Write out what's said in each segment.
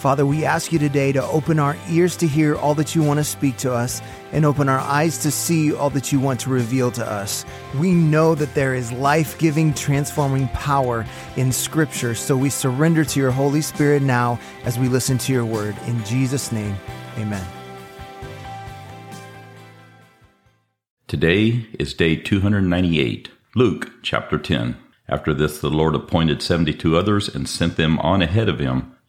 Father, we ask you today to open our ears to hear all that you want to speak to us and open our eyes to see all that you want to reveal to us. We know that there is life giving, transforming power in Scripture, so we surrender to your Holy Spirit now as we listen to your word. In Jesus' name, amen. Today is day 298, Luke chapter 10. After this, the Lord appointed 72 others and sent them on ahead of him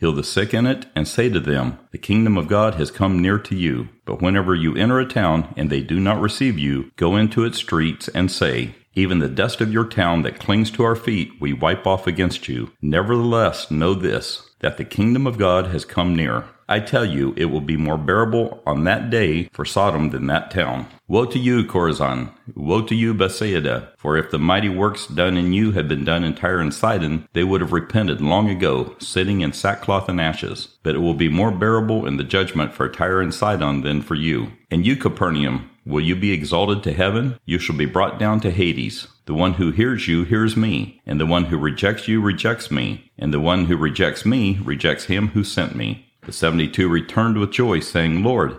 Heal the sick in it, and say to them, The kingdom of God has come near to you. But whenever you enter a town and they do not receive you, go into its streets and say, even the dust of your town that clings to our feet we wipe off against you. Nevertheless, know this, that the kingdom of God has come near. I tell you, it will be more bearable on that day for Sodom than that town. Woe to you, Chorazin! Woe to you, Bethsaida! For if the mighty works done in you had been done in Tyre and Sidon, they would have repented long ago, sitting in sackcloth and ashes. But it will be more bearable in the judgment for Tyre and Sidon than for you. And you, Capernaum, will you be exalted to heaven? You shall be brought down to Hades. The one who hears you hears me, and the one who rejects you rejects me, and the one who rejects me rejects him who sent me. The seventy two returned with joy, saying, Lord,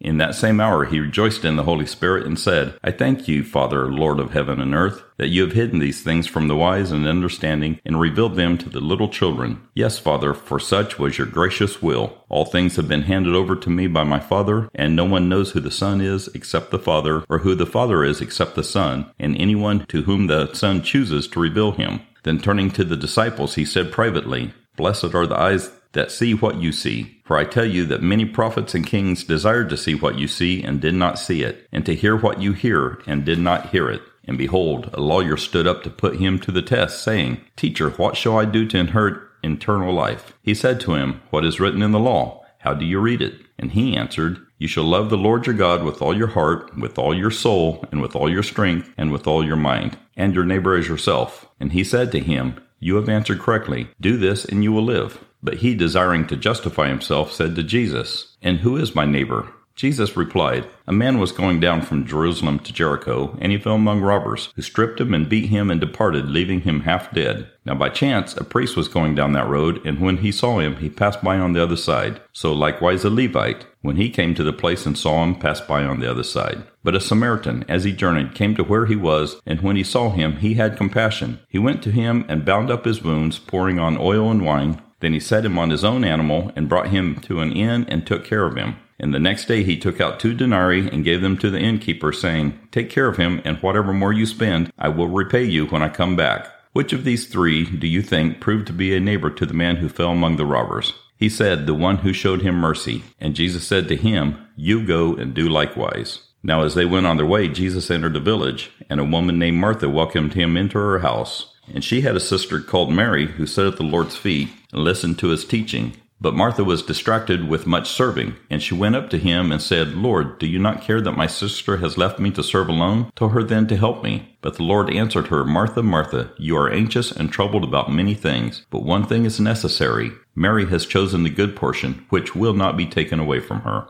In that same hour he rejoiced in the Holy Spirit and said, I thank you, Father, Lord of heaven and earth, that you have hidden these things from the wise and understanding and revealed them to the little children. Yes, Father, for such was your gracious will. All things have been handed over to me by my Father, and no one knows who the Son is except the Father, or who the Father is except the Son, and anyone to whom the Son chooses to reveal him. Then turning to the disciples, he said privately, Blessed are the eyes that see what you see. For I tell you that many prophets and kings desired to see what you see and did not see it, and to hear what you hear and did not hear it. And behold, a lawyer stood up to put him to the test, saying, Teacher, what shall I do to inherit eternal life? He said to him, What is written in the law? How do you read it? And he answered, You shall love the Lord your God with all your heart, with all your soul, and with all your strength, and with all your mind, and your neighbor as yourself. And he said to him, You have answered correctly. Do this, and you will live. But he, desiring to justify himself, said to Jesus, And who is my neighbor? Jesus replied, A man was going down from Jerusalem to Jericho, and he fell among robbers, who stripped him and beat him and departed, leaving him half dead. Now by chance a priest was going down that road, and when he saw him, he passed by on the other side. So likewise a Levite, when he came to the place and saw him, passed by on the other side. But a Samaritan, as he journeyed, came to where he was, and when he saw him, he had compassion. He went to him and bound up his wounds, pouring on oil and wine. Then he set him on his own animal and brought him to an inn and took care of him. And the next day he took out two denarii and gave them to the innkeeper, saying, Take care of him, and whatever more you spend, I will repay you when I come back. Which of these three do you think proved to be a neighbor to the man who fell among the robbers? He said, The one who showed him mercy. And Jesus said to him, You go and do likewise. Now as they went on their way, Jesus entered a village, and a woman named Martha welcomed him into her house. And she had a sister called Mary, who sat at the Lord's feet and listened to his teaching. But Martha was distracted with much serving, and she went up to him and said, Lord, do you not care that my sister has left me to serve alone? Tell her then to help me. But the Lord answered her, Martha, Martha, you are anxious and troubled about many things, but one thing is necessary. Mary has chosen the good portion, which will not be taken away from her.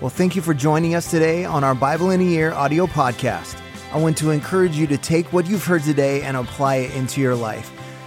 Well, thank you for joining us today on our Bible in a Year audio podcast. I want to encourage you to take what you've heard today and apply it into your life.